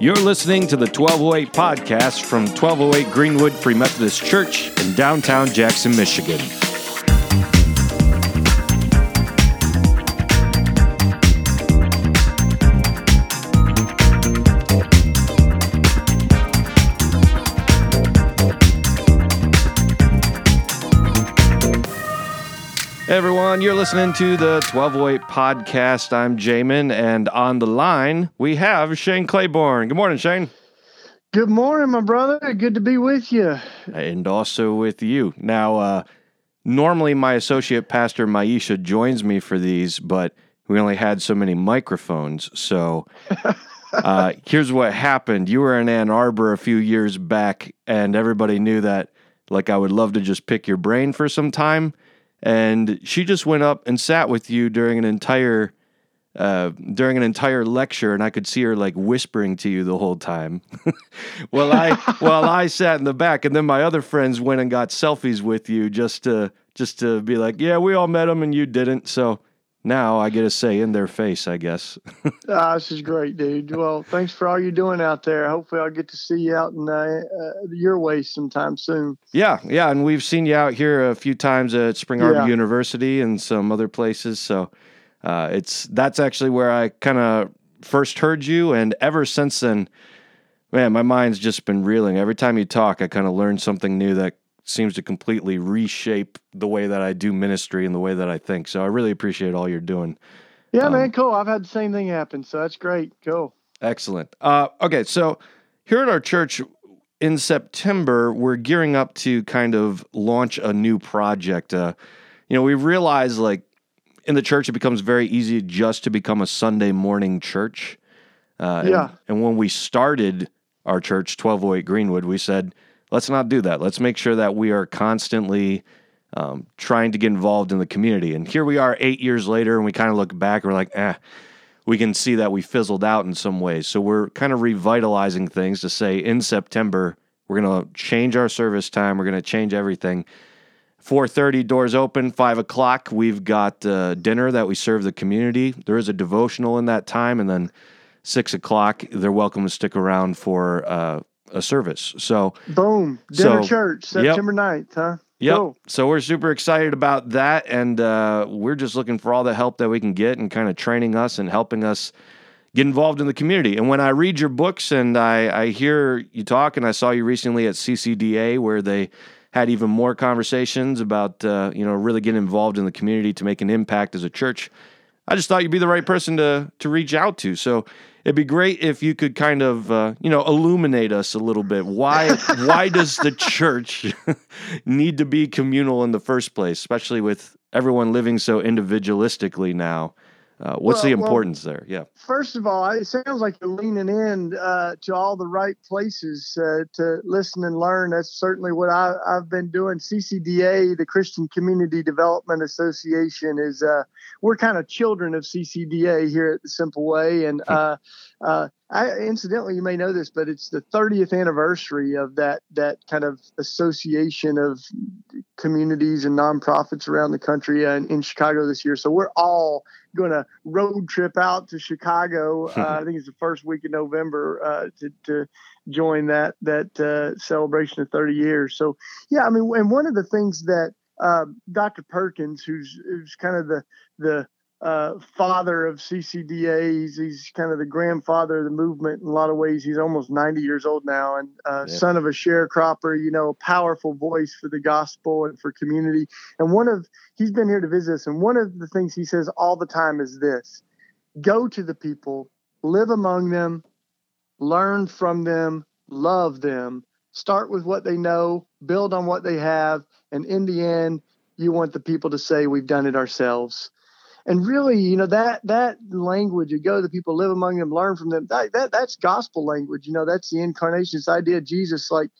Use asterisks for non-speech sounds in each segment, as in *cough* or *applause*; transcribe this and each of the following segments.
You're listening to the 1208 podcast from 1208 Greenwood Free Methodist Church in downtown Jackson, Michigan. Hey everyone, you're listening to the 1208 podcast. I'm Jamin, and on the line we have Shane Claiborne. Good morning, Shane. Good morning, my brother. Good to be with you. And also with you. Now, uh, normally my associate pastor Maisha joins me for these, but we only had so many microphones. So *laughs* uh, here's what happened. You were in Ann Arbor a few years back, and everybody knew that, like, I would love to just pick your brain for some time and she just went up and sat with you during an entire uh, during an entire lecture, and I could see her like whispering to you the whole time. *laughs* while I *laughs* while I sat in the back, and then my other friends went and got selfies with you just to just to be like, yeah, we all met him and you didn't. So now I get a say in their face, I guess. *laughs* ah, this is great, dude. Well, thanks for all you're doing out there. Hopefully, I'll get to see you out in uh, uh, your way sometime soon. Yeah, yeah, and we've seen you out here a few times at Spring Arbor yeah. University and some other places. So uh, it's that's actually where I kind of first heard you, and ever since then, man, my mind's just been reeling. Every time you talk, I kind of learn something new that seems to completely reshape the way that I do ministry and the way that I think. So I really appreciate all you're doing. Yeah, um, man, cool. I've had the same thing happen, so that's great. Cool. Excellent. Uh, okay, so here at our church in September, we're gearing up to kind of launch a new project. Uh, you know, we realize like in the church, it becomes very easy just to become a Sunday morning church. Uh, yeah. And, and when we started our church, 1208 Greenwood, we said, let's not do that. Let's make sure that we are constantly um, trying to get involved in the community. And here we are eight years later, and we kind of look back and we're like, eh, we can see that we fizzled out in some ways. So we're kind of revitalizing things to say in September, we're going to change our service time. We're going to change everything. 4.30 doors open 5 o'clock we've got uh, dinner that we serve the community there is a devotional in that time and then 6 o'clock they're welcome to stick around for uh, a service. So boom, dinner so, church, September yep. 9th, huh? Yep. Cool. So we're super excited about that, and uh, we're just looking for all the help that we can get, and kind of training us and helping us get involved in the community. And when I read your books and I, I hear you talk, and I saw you recently at CCDA where they had even more conversations about uh, you know really getting involved in the community to make an impact as a church. I just thought you'd be the right person to to reach out to. So it'd be great if you could kind of uh, you know illuminate us a little bit. Why *laughs* why does the church *laughs* need to be communal in the first place especially with everyone living so individualistically now uh, what's well, the importance well, there? Yeah. first of all it sounds like you're leaning in uh, to all the right places uh, to listen and learn. That's certainly what I, have been doing. Ccda the christian community development association is uh, we're kind of children of CCDA here at the Simple Way, and hmm. uh, uh, I, incidentally, you may know this, but it's the 30th anniversary of that that kind of association of communities and nonprofits around the country uh, in, in Chicago this year. So we're all going to road trip out to Chicago. *laughs* Uh, I think it's the first week of November uh, to, to join that that uh, celebration of 30 years. So yeah, I mean, and one of the things that uh, Dr. Perkins, who's who's kind of the the uh, father of CCDA. He's, he's kind of the grandfather of the movement in a lot of ways. He's almost 90 years old now and uh, yeah. son of a sharecropper, you know, a powerful voice for the gospel and for community. And one of, he's been here to visit us. And one of the things he says all the time is this go to the people, live among them, learn from them, love them, start with what they know, build on what they have. And in the end, you want the people to say, we've done it ourselves and really you know that that language you go the people live among them learn from them that, that that's gospel language you know that's the incarnation this idea. Jesus like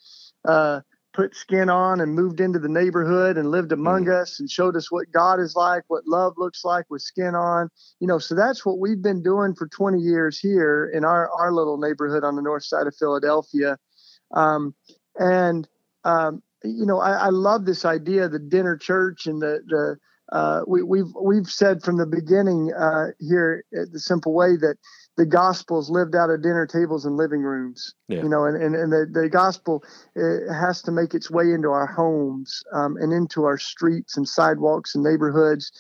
uh, put skin on and moved into the neighborhood and lived among mm-hmm. us and showed us what god is like what love looks like with skin on you know. So that's what we've been doing for 20 years here in our our little neighborhood on the north side of philadelphia. Um, and um, you know I, I love this idea the dinner church and the the uh, we, we've, we've said from the beginning uh, here at the Simple Way that the gospel is lived out at dinner tables and living rooms. Yeah. You know, and, and, and the, the gospel has to make its way into our homes um, and into our streets and sidewalks and neighborhoods.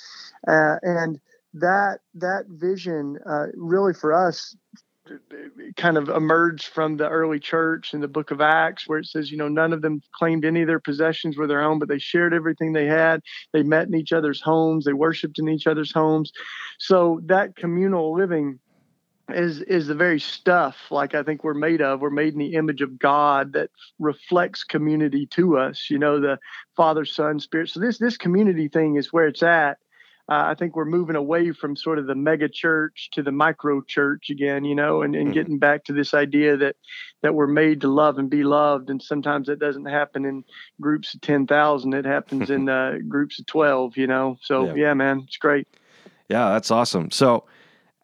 Uh, and that that vision uh, really for us kind of emerged from the early church in the book of Acts, where it says, you know, none of them claimed any of their possessions were their own, but they shared everything they had. They met in each other's homes, they worshiped in each other's homes. So that communal living is is the very stuff like I think we're made of. We're made in the image of God that reflects community to us. You know, the Father, Son, Spirit. So this this community thing is where it's at uh, I think we're moving away from sort of the mega church to the micro church again, you know, and, and mm-hmm. getting back to this idea that that we're made to love and be loved. And sometimes it doesn't happen in groups of 10,000. It happens in *laughs* uh, groups of 12, you know? So yeah. yeah, man, it's great. Yeah, that's awesome. So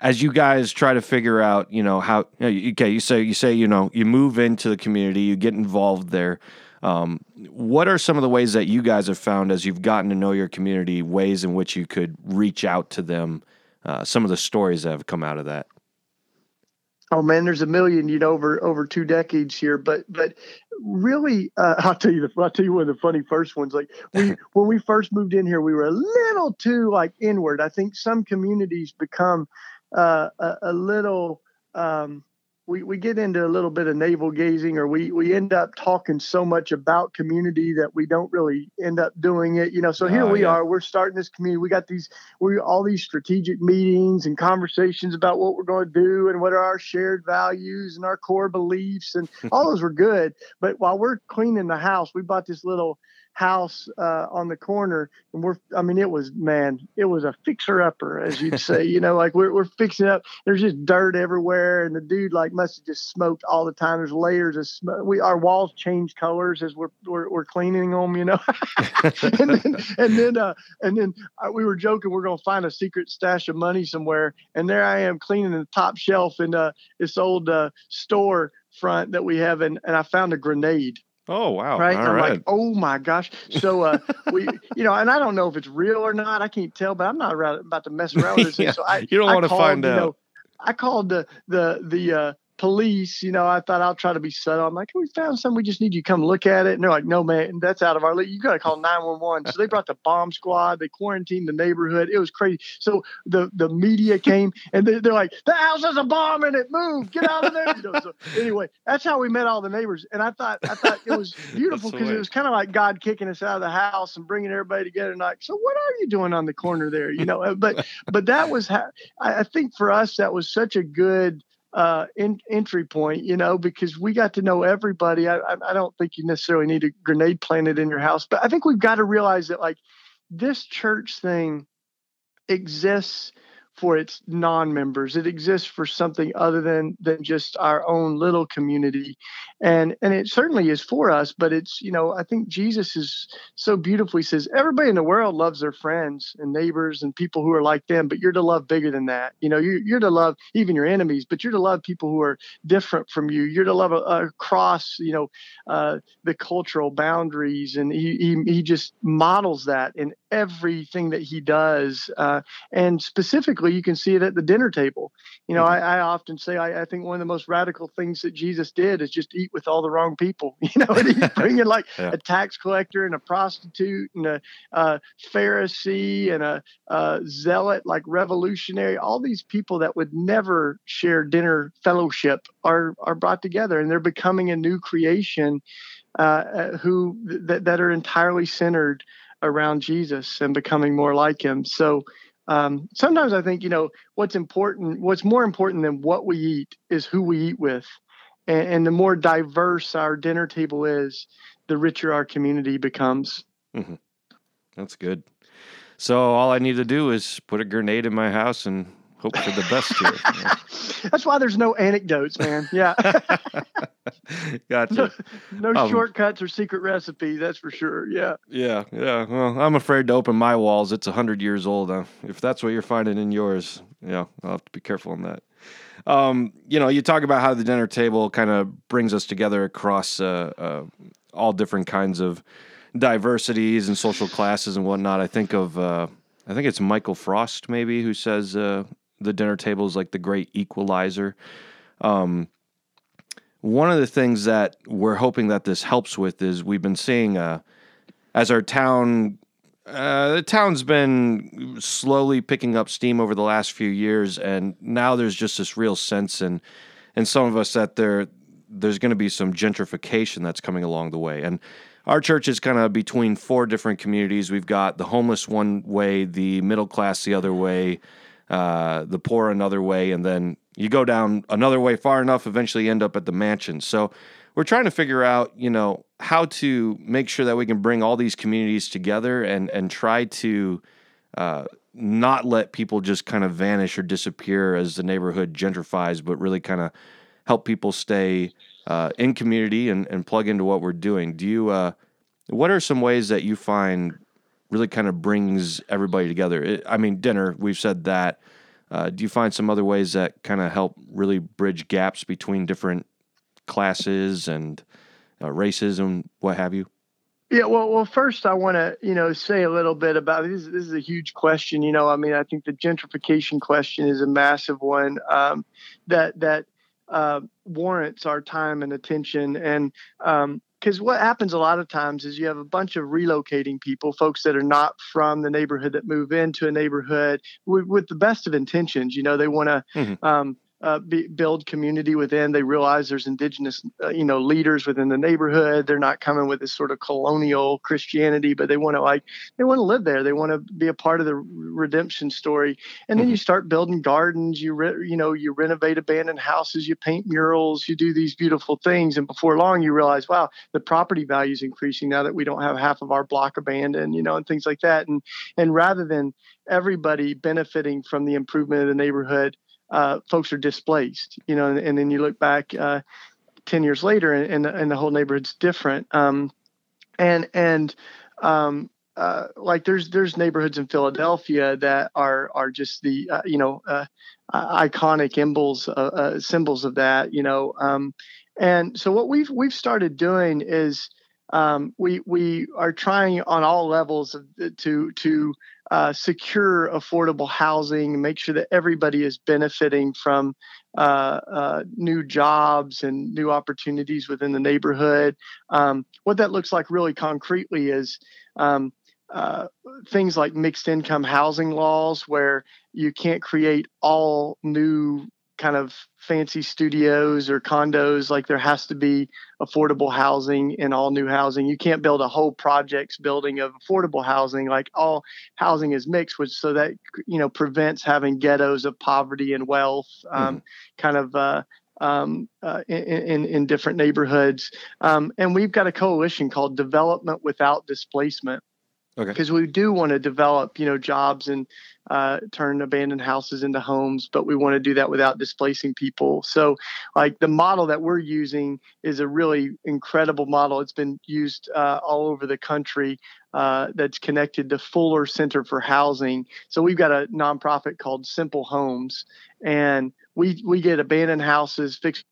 as you guys try to figure out, you know, how, you know, okay, you say, you say, you know, you move into the community, you get involved there. Um, what are some of the ways that you guys have found as you've gotten to know your community, ways in which you could reach out to them? Uh, some of the stories that have come out of that. Oh man, there's a million, you know, over over two decades here. But but really, uh, *laughs* I'll tell you the I'll tell you one of the funny first ones. Like we *laughs* when we first moved in here, we were a little too like inward. I think some communities become uh, a, a little. Um, we, we get into a little bit of navel gazing or we, we end up talking so much about community that we don't really end up doing it you know so here uh, we yeah. are we're starting this community we got these we all these strategic meetings and conversations about what we're going to do and what are our shared values and our core beliefs and all those were good but while we're cleaning the house we bought this little house uh, on the corner, and we're I mean it was man, it was a fixer upper as you'd say, you know, like we're we're fixing up. There's just dirt everywhere, and the dude like must have just smoked all the time. There's layers of smoke. We our walls change colors as we're we're, we're cleaning them, you know. *laughs* and then and then uh, and then uh, we were joking we're gonna find a secret stash of money somewhere, and there I am cleaning the top shelf in uh, this old uh, store front that we have, and, and I found a grenade Oh wow! Right? I'm right. like, oh my gosh. So uh, *laughs* we, you know, and I don't know if it's real or not. I can't tell, but I'm not about to mess around with this. *laughs* yeah, so I, you don't want to find out. Know, I called the the the uh, police, you know, I thought I'll try to be subtle. I'm like, we found something. We just need you to come look at it. And they're like, no, man, that's out of our league. You got to call 911. So they brought the bomb squad. They quarantined the neighborhood. It was crazy. So the, the media came and they, are like, the house has a bomb in it. Move, get out of there. You know, so anyway, that's how we met all the neighbors. And I thought, I thought it was *laughs* beautiful because it was kind of like God kicking us out of the house and bringing everybody together. And like, so what are you doing on the corner there? You know, uh, but, but that was, how, I think for us, that was such a good, uh, in, entry point, you know, because we got to know everybody. I, I, don't think you necessarily need a grenade planted in your house, but I think we've got to realize that like this church thing exists for its non-members. It exists for something other than than just our own little community, and and it certainly is for us. But it's you know I think Jesus is so beautifully says everybody in the world loves their friends and neighbors and people who are like them, but you're to love bigger than that. You know you're, you're to love even your enemies, but you're to love people who are different from you. You're to love across you know uh, the cultural boundaries, and he, he he just models that in everything that he does, uh, and specifically you can see it at the dinner table. You know, mm-hmm. I, I, often say I, I, think one of the most radical things that Jesus did is just eat with all the wrong people. *laughs* You know, and he's *laughs* bringing like yeah. a tax collector and a prostitute and a, a Pharisee and a, a zealot, like revolutionary. All these people that would never share dinner fellowship are are brought together, and they're becoming a new creation. Uh, uh who th- that are entirely centered around Jesus and becoming more like him. So um, sometimes I think you know what's important. What's more important than what we eat is who we eat with, and, and the more diverse our dinner table is, the richer our community becomes. Mm-hmm. That's good. So all I need to do is put a grenade in my house and hope for the best here. *laughs* That's why there's no anecdotes, man. Yeah. *laughs* gotcha. No, no um, shortcuts or secret recipes, that's for sure. Yeah. Yeah, yeah. Well, I'm afraid to open my walls. It's 100 years old. Uh, if that's what you're finding in yours, yeah, I'll have to be careful on that. Um, you know, you talk about how the dinner table kind of brings us together across uh, uh, all different kinds of diversities and social classes and whatnot. I think of, uh, I think it's Michael Frost maybe who says, uh, the dinner table is like the great equalizer. Um, one of the things that we're hoping that this helps with is we've been seeing uh, as our town uh, the town's been slowly picking up steam over the last few years, and now there's just this real sense in in some of us that there there's going to be some gentrification that's coming along the way. And our church is kind of between four different communities. We've got the homeless one way, the middle class the other way, uh, the poor another way, and then you go down another way far enough, eventually end up at the mansion. So we're trying to figure out, you know, how to make sure that we can bring all these communities together and and try to uh, not let people just kind of vanish or disappear as the neighborhood gentrifies, but really kind of help people stay uh, in community and, and plug into what we're doing. Do you? Uh, what are some ways that you find really kind of brings everybody together? It, I mean, dinner. We've said that. Uh, do you find some other ways that kind of help really bridge gaps between different classes and uh, races and what have you? Yeah, well, well, first I want to, you know, say a little bit about this. This is a huge question. You know, I mean, I think the gentrification question is a massive one um, that that uh, warrants our time and attention. And because what happens a lot of times is you have a bunch of relocating people, folks that are not from the neighborhood that move into a neighborhood with, with the best of intentions. You know, they want to. Mm-hmm. Um, uh, be, build community within. They realize there's indigenous, uh, you know, leaders within the neighborhood. They're not coming with this sort of colonial Christianity, but they want to like they want to live there. They want to be a part of the redemption story. And then mm-hmm. you start building gardens. You re, you know you renovate abandoned houses. You paint murals. You do these beautiful things. And before long, you realize, wow, the property value is increasing now that we don't have half of our block abandoned. You know, and things like that. And and rather than everybody benefiting from the improvement of the neighborhood uh, folks are displaced, you know, and, and then you look back uh, 10 years later and, and, and, the whole neighborhood's different. Um, and, and, um, uh, like there's there's neighborhoods in Philadelphia that are are just the uh, you know uh, iconic symbols uh, symbols of that you know um, and so what we've we've started doing is um, we we are trying on all levels of, to to uh, secure affordable housing, make sure that everybody is benefiting from uh, uh, new jobs and new opportunities within the neighborhood. Um, what that looks like really concretely is um, uh, things like mixed income housing laws, where you can't create all new kind of fancy studios or condos like there has to be affordable housing in all new housing. You can't build a whole projects building of affordable housing like all housing is mixed which so that you know prevents having ghettos of poverty and wealth um, mm. kind of uh, um, uh, in, in, in different neighborhoods. Um, and we've got a coalition called development without displacement Okay. Because we do want to develop, you know, jobs and uh, turn abandoned houses into homes, but we want to do that without displacing people. So, like the model that we're using is a really incredible model. It's been used uh, all over the country. Uh, that's connected to Fuller Center for Housing. So we've got a nonprofit called Simple Homes, and we we get abandoned houses fixed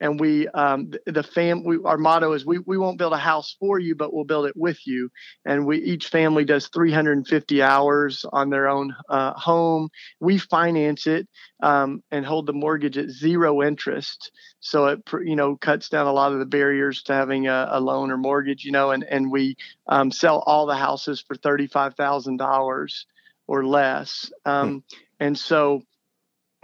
and we um, the fam we, our motto is we, we won't build a house for you but we'll build it with you. And we each family does 350 hours on their own uh, home. We finance it um, and hold the mortgage at zero interest. So it you know cuts down a lot of the barriers to having a, a loan or mortgage you know and and we um, sell all the houses for $35000 or less. Um, hmm. and so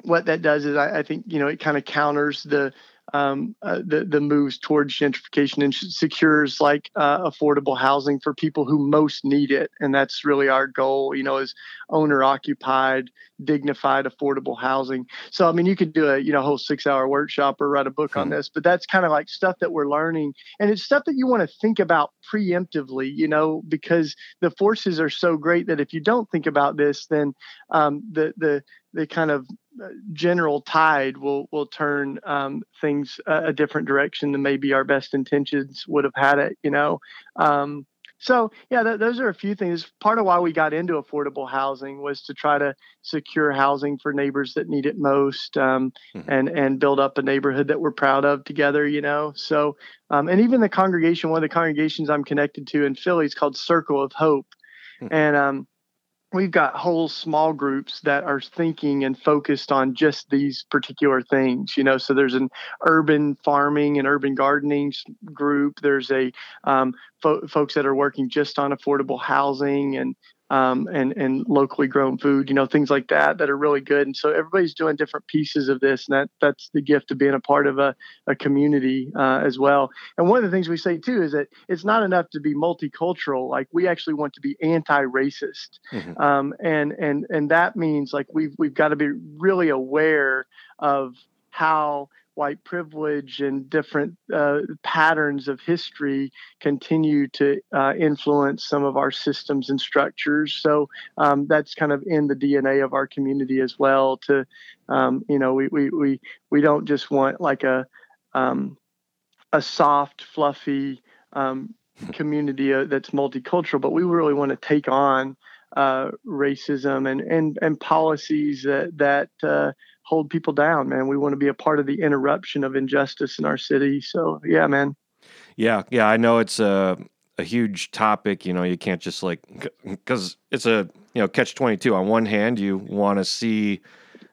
what that does is I, I think you know it kind of counters the um, uh, the the moves towards gentrification and secures like uh, affordable housing for people who most need it, and that's really our goal. You know, is owner occupied, dignified, affordable housing. So I mean, you could do a you know whole six hour workshop or write a book on hmm. this, but that's kind of like stuff that we're learning, and it's stuff that you want to think about preemptively. You know, because the forces are so great that if you don't think about this, then um, the the the kind of general tide will will turn um, things a, a, different direction than maybe our best intentions would have had it. You know, um, so yeah, th- those are a few things. Part of why we got into affordable housing was to try to secure housing for neighbors that need it most, um, mm-hmm. and and build up a neighborhood that we're proud of together. You know, so um, and even the congregation, one of the congregations I'm connected to in Philly is called Circle of Hope, mm-hmm. and um, we've got whole small groups that are thinking and focused on just these particular things you know? So there's an urban farming and urban gardening group. There's a um, fo- folks that are working just on affordable housing and um, and and locally grown food, you know, things like that that are really good. And so everybody's doing different pieces of this, and that that's the gift of being a part of a, a community uh, as well. And one of the things we say too is that it's not enough to be multicultural. Like we actually want to be anti-racist, mm-hmm. um, and and and that means like we've we've got to be really aware of how white privilege and different uh, patterns of history continue to uh, influence some of our systems and structures. So um, that's kind of in the DNA of our community as well. To um, you know, we, we we we don't just want like a um, a soft, fluffy um, community uh, that's multicultural, but we really want to take on uh, racism and and and policies that that uh, hold people down, man. We want to be a part of the interruption of injustice in our city. So yeah, man. Yeah, yeah. I know it's a a huge topic. You know, you can't just like because it's a you know catch twenty two. On one hand, you want to see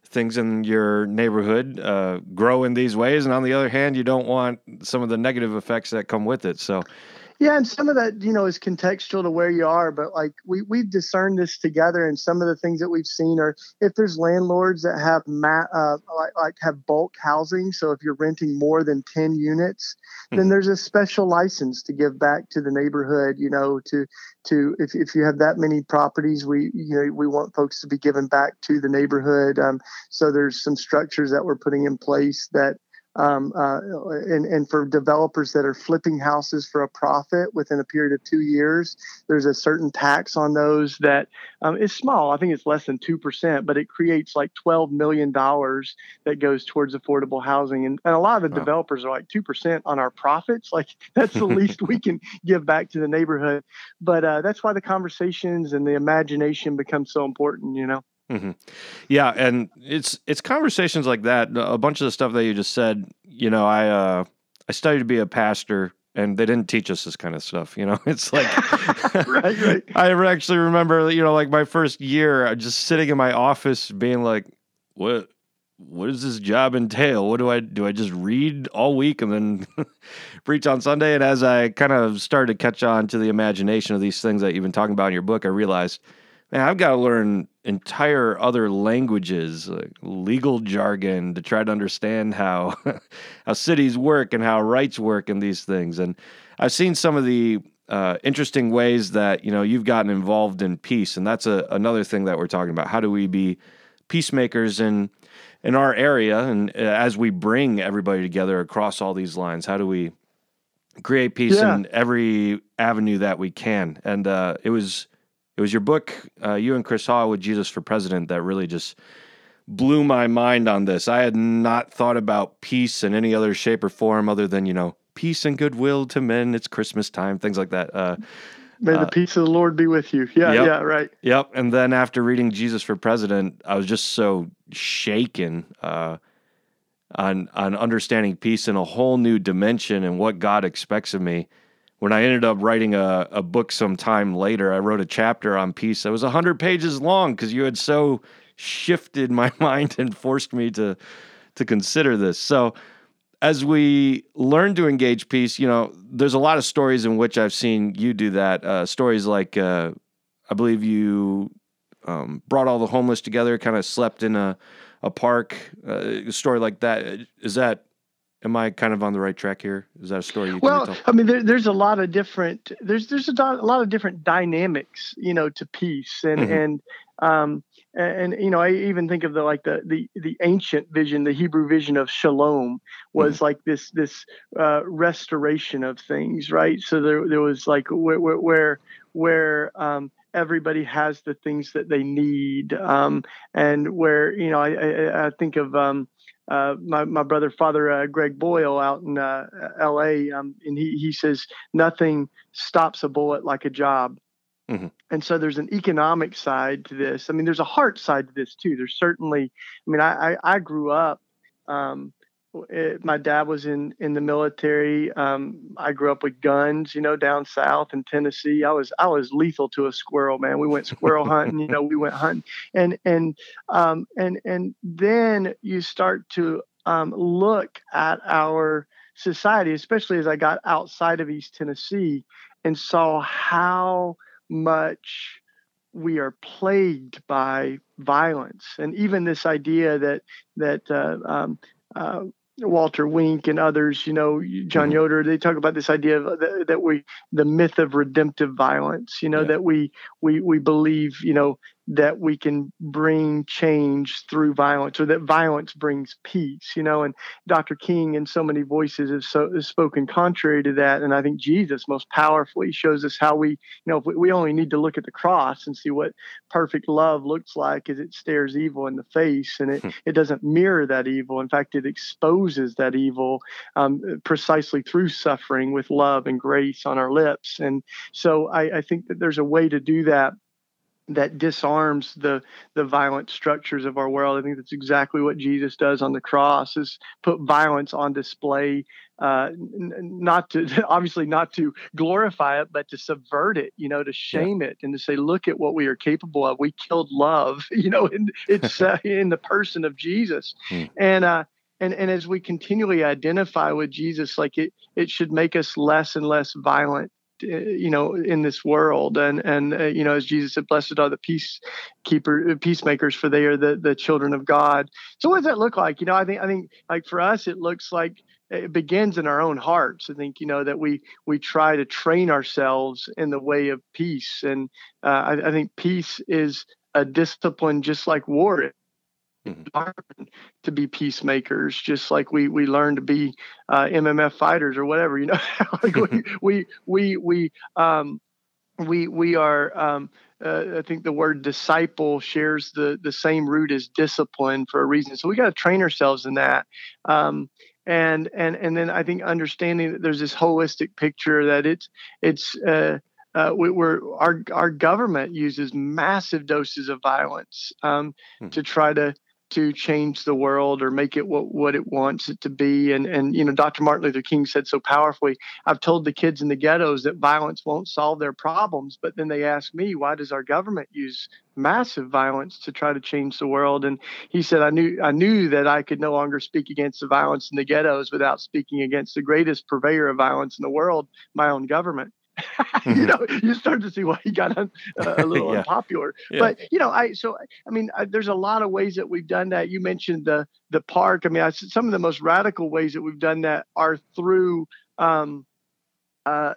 things in your neighborhood uh, grow in these ways, and on the other hand, you don't want some of the negative effects that come with it. So yeah, and some of that, you know, is contextual to where you are, but like we we've discerned this together, and some of the things that we've seen are if there's landlords that have ma- uh, like, like have bulk housing, so if you're renting more than ten units, mm-hmm. then there's a special license to give back to the neighborhood. You know, to to if if you have that many properties, we you know we want folks to be given back to the neighborhood. Um, so there's some structures that we're putting in place that um, uh, and, and for developers that are flipping houses for a profit within a period of two years, there's a certain tax on those that um, is small. I think it's less than 2%, but it creates like $12 million that goes towards affordable housing. And, and a lot of the wow. developers are like 2% on our profits. *laughs* Like that's the *laughs* least we can give back to the neighborhood. But uh, that's why the conversations and the imagination become so important, you know? Mm-hmm. Yeah, and it's it's conversations like that. A bunch of the stuff that you just said. You know, I uh, I studied to be a pastor, and they didn't teach us this kind of stuff. You know, *laughs* it's like *laughs* right, right. *laughs* I actually remember, you know, like my first year, uh, just sitting in my office, being like, "What? What does this job entail? What do I do? I just read all week and then preach on Sunday?" And as I kind of started to catch on to the imagination of these things that you've been talking about in your book, I realized man, I've got to learn entire other languages, like legal jargon, to try to understand how *laughs* how cities work and how rights work and these things. And I've seen some of the uh, interesting ways that you know you've gotten involved in peace, and that's a, another thing that we're talking about. How do we be peacemakers in in our area, and uh, as we bring everybody together across all these lines, how do we create peace yeah. in every avenue that we can? And uh, it was it was your book, uh, you and Chris Haw with Jesus for President, that really just blew my mind on this. I had not thought about peace in any other shape or form other than, you know, peace and goodwill to men. It's Christmas time, things like that. Uh, May the uh, peace of the Lord be with you. Yeah, yep, yeah, right. Yep. And then after reading Jesus for President, I was just so shaken uh, on on understanding peace in a whole new dimension and what God expects of me when I ended up writing a, a book some time later, I wrote a chapter on peace that was 100 pages long because you had so shifted my *laughs* mind and forced me to to consider this. So as we learn to engage peace, you know, there's a lot of stories in which I've seen you do that. Uh, stories like uh, I believe you um, brought all the homeless together, kind of slept in a a park. Uh, a story like that is that Am I kind of on the right track here? Is that a story you well, I mean, there, there's a lot of different there's there's a, a, lot of different dynamics, you know, to peace and mm-hmm. and um and, and, you know I even think of the like the the the ancient vision, the Hebrew vision of shalom was mm-hmm. like this this uh, restoration of things, right? So there there was like where where where, where um, everybody has the things that they need, um, and where you know I I, I think of um, uh, my, my brother, Father uh, Greg Boyle, out in uh, L.A., um, and he he says nothing stops a bullet like a job. Mm-hmm. And so there's an economic side to this. I mean, there's a heart side to this too. There's certainly, I mean, I I, I grew up um, it, my dad was in in the military. Um, I grew up with guns, you know, down south in Tennessee. I was I was lethal to a squirrel, man. We went squirrel hunting, you know, we went hunting, and and um, and and then you start to um, look at our society, especially as I got outside of East Tennessee, and saw how much we are plagued by violence, and even this idea that that uh, um, uh, Walter Wink and others, you know, John mm-hmm. Yoder, they talk about this idea of that, that we, the myth of redemptive violence, you know, yeah. that we, we, we believe, you know, that we can bring change through violence or that violence brings peace you know? And dr king and so many voices have, so, have spoken contrary to that. And i think jesus most powerfully shows us how we you know we, we only need to look at the cross and see what perfect love looks like as it stares evil in the face. And it, hmm. it doesn't mirror that evil. In fact it exposes that evil um, precisely through suffering with love and grace on our lips. And so I, I think that there's a way to do that that disarms the the violent structures of our world. I think that's exactly what Jesus does on the cross is put violence on display, uh, n- not to *laughs* obviously not to glorify it, but to subvert it, you know, to shame yeah. it and to say, look at what we are capable of. We killed love, *laughs* you know, and it's *laughs* uh, in the person of Jesus, hmm. and. Uh, and, and as we continually identify with Jesus, like it, it should make us less and less violent you know in this world. And and uh, you know as jesus said blessed are the peacekeeper uh, peacemakers for they are the the children of god. So what does that look like? You know i think i think like for us it looks like it begins in our own hearts. I think you know that we we try to train ourselves in the way of peace. And uh, I, I think peace is a discipline just like war mm-hmm. to be peacemakers, just like we we learn to be uh, MMA fighters or whatever. You know, *laughs* like we *laughs* we we we um, we we are. Um, uh, I think the word disciple shares the the same root as discipline for a reason. So we got to train ourselves in that. Um, and and and then I think understanding that there's this holistic picture that it's it's uh, uh, we, are our our government uses massive doses of violence um, hmm. to try to to change the world or make it what, what it wants it to be. And, and, you know, Dr. Martin Luther King said so powerfully, I've told the kids in the ghettos that violence won't solve their problems. But then they ask me, why does our government use massive violence to try to change the world? And he said, I knew, I knew that I could no longer speak against the violence in the ghettos without speaking against the greatest purveyor of violence in the world, my own government. *laughs* you mm-hmm. know, you start to see why he got un, uh, a little *laughs* yeah. unpopular. Yeah. But you know, I so I mean, I, there's a lot of ways that we've done that. You mentioned the the park. I mean, I, some of the most radical ways that we've done that are through um, uh,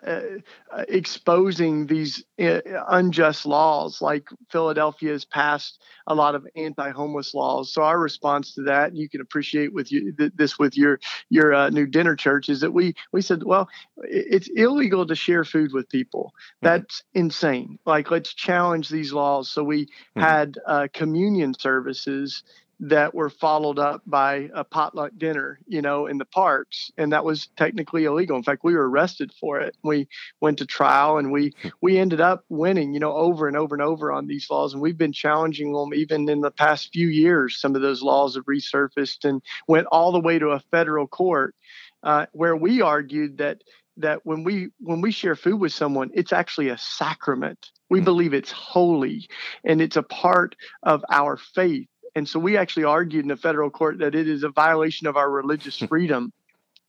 uh, exposing these uh, unjust laws, like Philadelphia has passed a lot of anti-homeless laws. So our response to that, and you can appreciate with you th- this with your your uh, new dinner church, is that we we said, well, it's illegal to share food with people. Mm-hmm. That's mm-hmm. insane. Like let's challenge these laws. So we mm-hmm. had uh, communion services that were followed up by a potluck dinner, you know, in the parks, and that was technically illegal. In fact, we were arrested for it. We went to trial, and we we ended up winning, you know, over and over and over on these laws, and we've been challenging them even in the past few years. Some of those laws have resurfaced and went all the way to a federal court, uh, where we argued that that when we when we share food with someone, it's actually a sacrament. We hmm. believe it's holy, and it's a part of our faith and so we actually argued in the federal court that it is a violation of our religious *laughs* freedom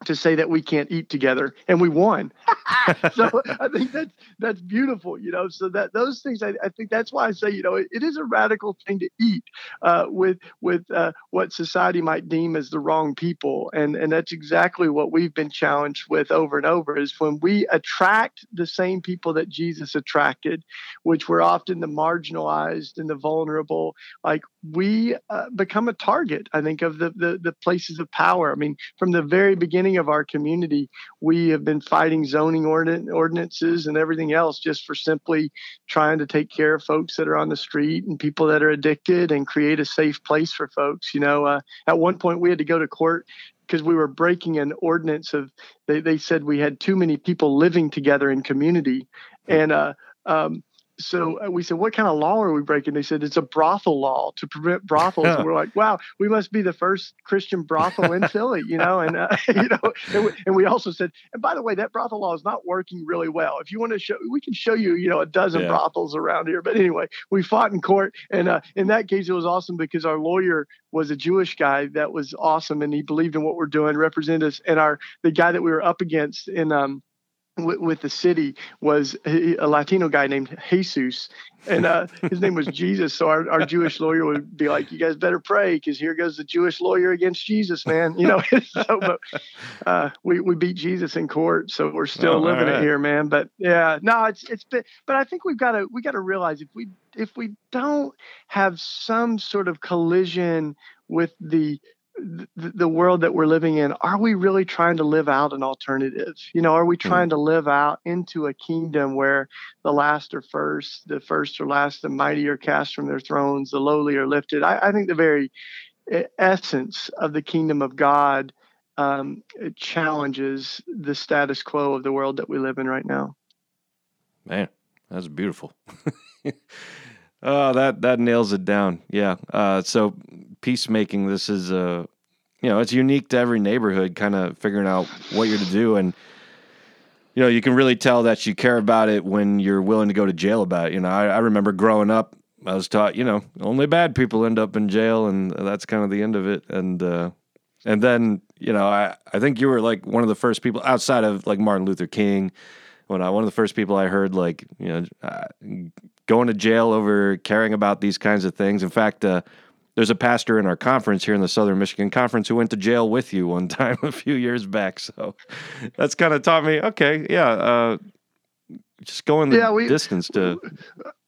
to say that we can't eat together and we won. *laughs* *laughs* So i think that's that's beautiful you know so that those things i, I think that's why i say you know it, it is a radical thing to eat uh, with with uh, what society might deem as the wrong people and and that's exactly what we've been challenged with over and over is when we attract the same people that jesus attracted which were often the marginalized and the vulnerable like we uh, become a target i think of the, the the places of power. I mean from the very beginning of our community, we have been fighting zoning ordinances and everything else just for simply trying to take care of folks that are on the street and people that are addicted and create a safe place for folks. You know, uh, at one point we had to go to court because we were breaking an ordinance of they, they said we had too many people living together in community and uh, um, so uh, we said, "What kind of law are we breaking?" They said, "It's a brothel law to prevent brothels." and we're like, "Wow, we must be the first Christian brothel in Philly," you know. And uh, *laughs* you know, and we, and we, also said, "And by the way, that brothel law is not working really well. If you want to show, we can show you, you know, a dozen yeah. brothels around here." But anyway, we fought in court, and uh, in that case, it was awesome because our lawyer was a Jewish guy that was awesome, and he believed in what we're doing, represented us, and our the guy that we were up against in um with, with the city was a Latino guy named Jesus, and uh, his name was Jesus. So our, our Jewish lawyer would be like, "You guys better pray, because here goes the Jewish lawyer against Jesus, man." You know, *laughs* so but uh, we we beat Jesus in court, so we're still oh, living right. it here, man. But yeah, no, it's it's been, but I think we've got to we got to realize if we if we don't have some sort of collision with the the, world that we're living in, are we really trying to live out an alternative? You know, are we hmm. trying to live out into a kingdom where the last are first, the first are last, the mighty are cast from their thrones, the lowly are lifted? I, I think the very essence of the kingdom of God um, challenges the status quo of the world that we live in right now. Man, that's beautiful. *laughs* oh, that that nails it down. Yeah. Uh, so peacemaking. This is a, uh, you know, it's unique to every neighborhood. Kind of figuring out what you're to do, and you know, you can really tell that you care about it when you're willing to go to jail about it. You know, I, I remember growing up, I was taught, you know, only bad people end up in jail, and that's kind of the end of it. And uh, and then, you know, I I think you were like one of the first people outside of like Martin Luther King. When I one of the first people I heard like you know uh, going to jail over caring about these kinds of things. In fact, uh, there's a pastor in our conference here in the Southern Michigan Conference who went to jail with you one *laughs* time a few years back. So that's kind of taught me, okay, yeah, uh, just going the yeah, we, distance to.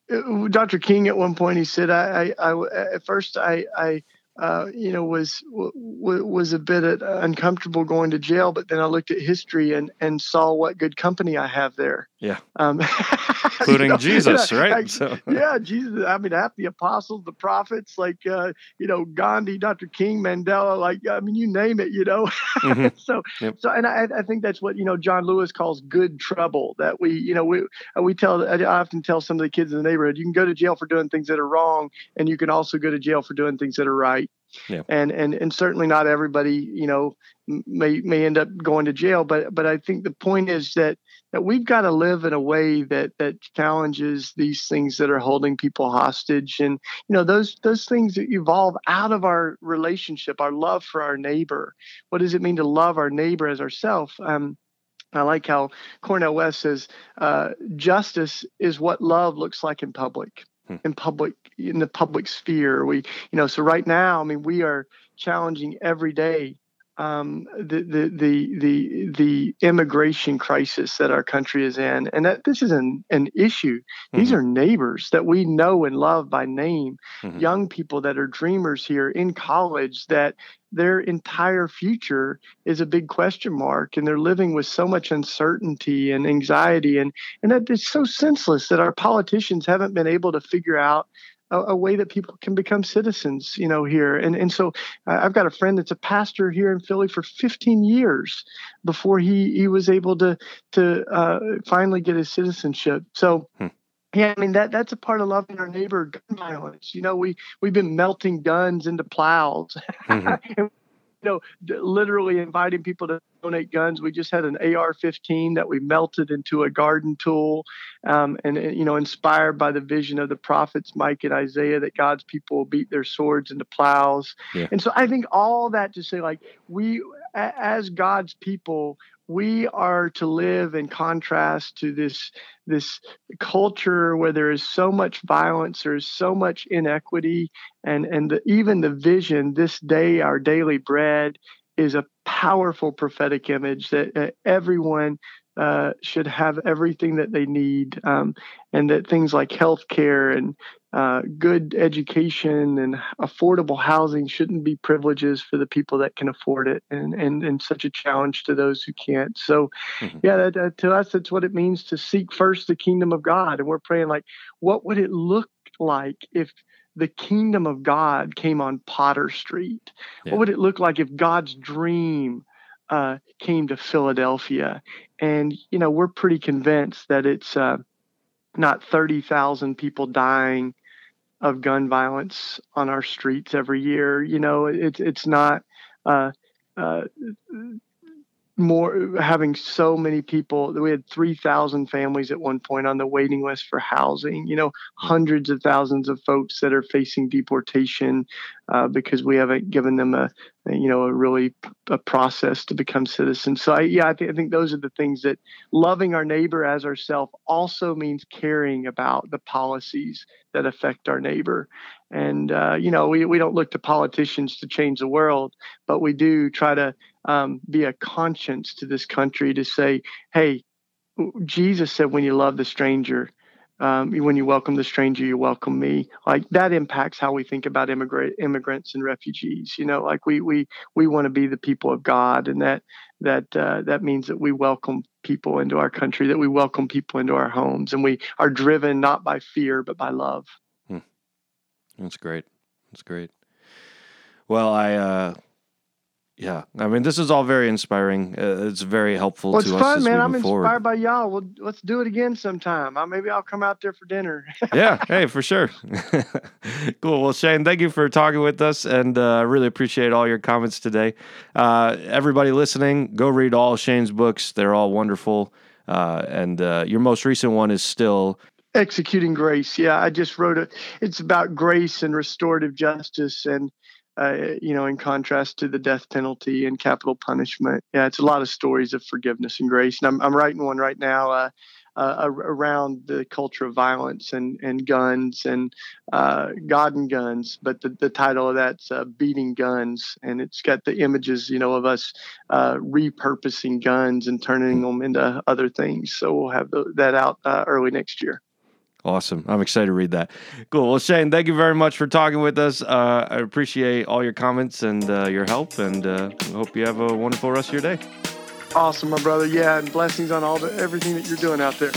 Uh, Dr. King at one point he said, I, I, I at first I, I uh, you know, was w- was a bit uh, uncomfortable going to jail. But then I looked at history and and saw what good company I have there. Yeah, um, *laughs* including you know, Jesus, right? I, so. *laughs* Yeah, Jesus. I mean, half the apostles, the prophets, like uh, you know, Gandhi, Dr. King, Mandela, like I mean, you name it, you know. Mm-hmm. *laughs* so yep. so, and I, I think that's what you know John Lewis calls good trouble. That we you know we we tell I often tell some of the kids in the neighborhood, you can go to jail for doing things that are wrong, and you can also go to jail for doing things that are right. Yeah. And and and certainly not everybody, you know, may may end up going to jail. But but I think the point is that that we've got to live in a way that that challenges these things that are holding people hostage. And you know, those those things that evolve out of our relationship, our love for our neighbor. What does it mean to love our neighbor as ourselves? Um, I like how Cornel West says, uh, justice is what love looks like in public hmm. in public in the public sphere. We, you know, so right now, I mean, we are challenging every day um, the, the the the the immigration crisis that our country is in, and that this is an an issue. Mm-hmm. These are neighbors that we know and love by name, mm-hmm. young people that are dreamers here in college that their entire future is a big question mark and they're living with so much uncertainty and anxiety and and that it's so senseless that our politicians haven't been able to figure out a, a, way that people can become citizens, you know, here. And and so uh, I've got a friend that's a pastor here in Philly for 15 years before he he was able to to uh, finally get his citizenship. So. Hmm. Yeah, I mean that that's a part of loving our neighbor. Gun violence. You know, we we've been melting guns into plows. Mm-hmm. *laughs* know, literally inviting people to donate guns. We just had an AR-15 that we melted into a garden tool, um, and you know, inspired by the vision of the prophets Micah and Isaiah that God's people will beat their swords into plows. Yeah. And so I think all that to say, like we as God's people, we are to live in contrast to this this culture where there is so much violence there's so much inequity and and the, even the vision this day our daily bread is a powerful prophetic image that uh, everyone uh, should have everything that they need, um, and that things like healthcare and uh, good education and affordable housing shouldn't be privileges for the people that can afford it, and and, and such a challenge to those who can't. So, mm-hmm. yeah, that, that, to us, that's what it means to seek first the kingdom of God, and we're praying like, what would it look like if the kingdom of God came on Potter Street? Yeah. What would it look like if God's dream uh, came to Philadelphia? And you know, we're pretty convinced that it's uh, not 30,000 people dying of gun violence on our streets every year. You know, it's it's not uh, uh, more having so many people we had 3000 families at one point on the waiting list for housing you know hundreds of thousands of folks that are facing deportation uh, because we haven't given them a, a, you know a really a process to become citizens. So I, yeah I, th- I think those are the things that loving our neighbor as ourselves also means caring about the policies that affect our neighbor. And uh, you know we, we don't look to politicians to change the world but we do try to um, be a conscience to this country to say, hey, Jesus said, when you love the stranger, um, when you welcome the stranger, you welcome me. Like that impacts how we think about immigrant immigrants and refugees. You know, like we we we want to be the people of God, and that that uh, that means that we welcome people into our country, that we welcome people into our homes, and we are driven not by fear but by love. Hmm. That's great. That's great. Well, I uh, yeah, I mean, this is all very inspiring. Uh, it's very helpful well, it's to fun, us. man. I'm inspired by y'all. Well, let's do it again sometime. I, maybe I'll come out there for dinner. *laughs* yeah, hey, for sure. *laughs* cool. Well, Shane, thank you for talking with us, and I uh, really appreciate all your comments today. Uh, everybody listening, go read all Shane's books. They're all wonderful. Uh, and uh, your most recent one is still executing grace. Yeah, I just wrote it. It's about grace and restorative justice and uh, you know, in contrast to the death penalty and capital punishment. Yeah, it's a lot of stories of forgiveness and grace. And I'm, I'm writing one right now uh, uh, around the culture of violence and, and guns and uh, God and guns. But the, the title of that's uh, Beating Guns. And it's got the images, you know, of us uh, repurposing guns and turning them into other things. So we'll have the, that out early next year. Awesome. I'm excited to read that. Cool. Well, Shane, thank you very much for talking with us. Uh, I appreciate all your comments and uh, your help, and uh, hope you have a wonderful rest of your day. Awesome, my brother. Yeah, and blessings on all the everything that you're doing out there.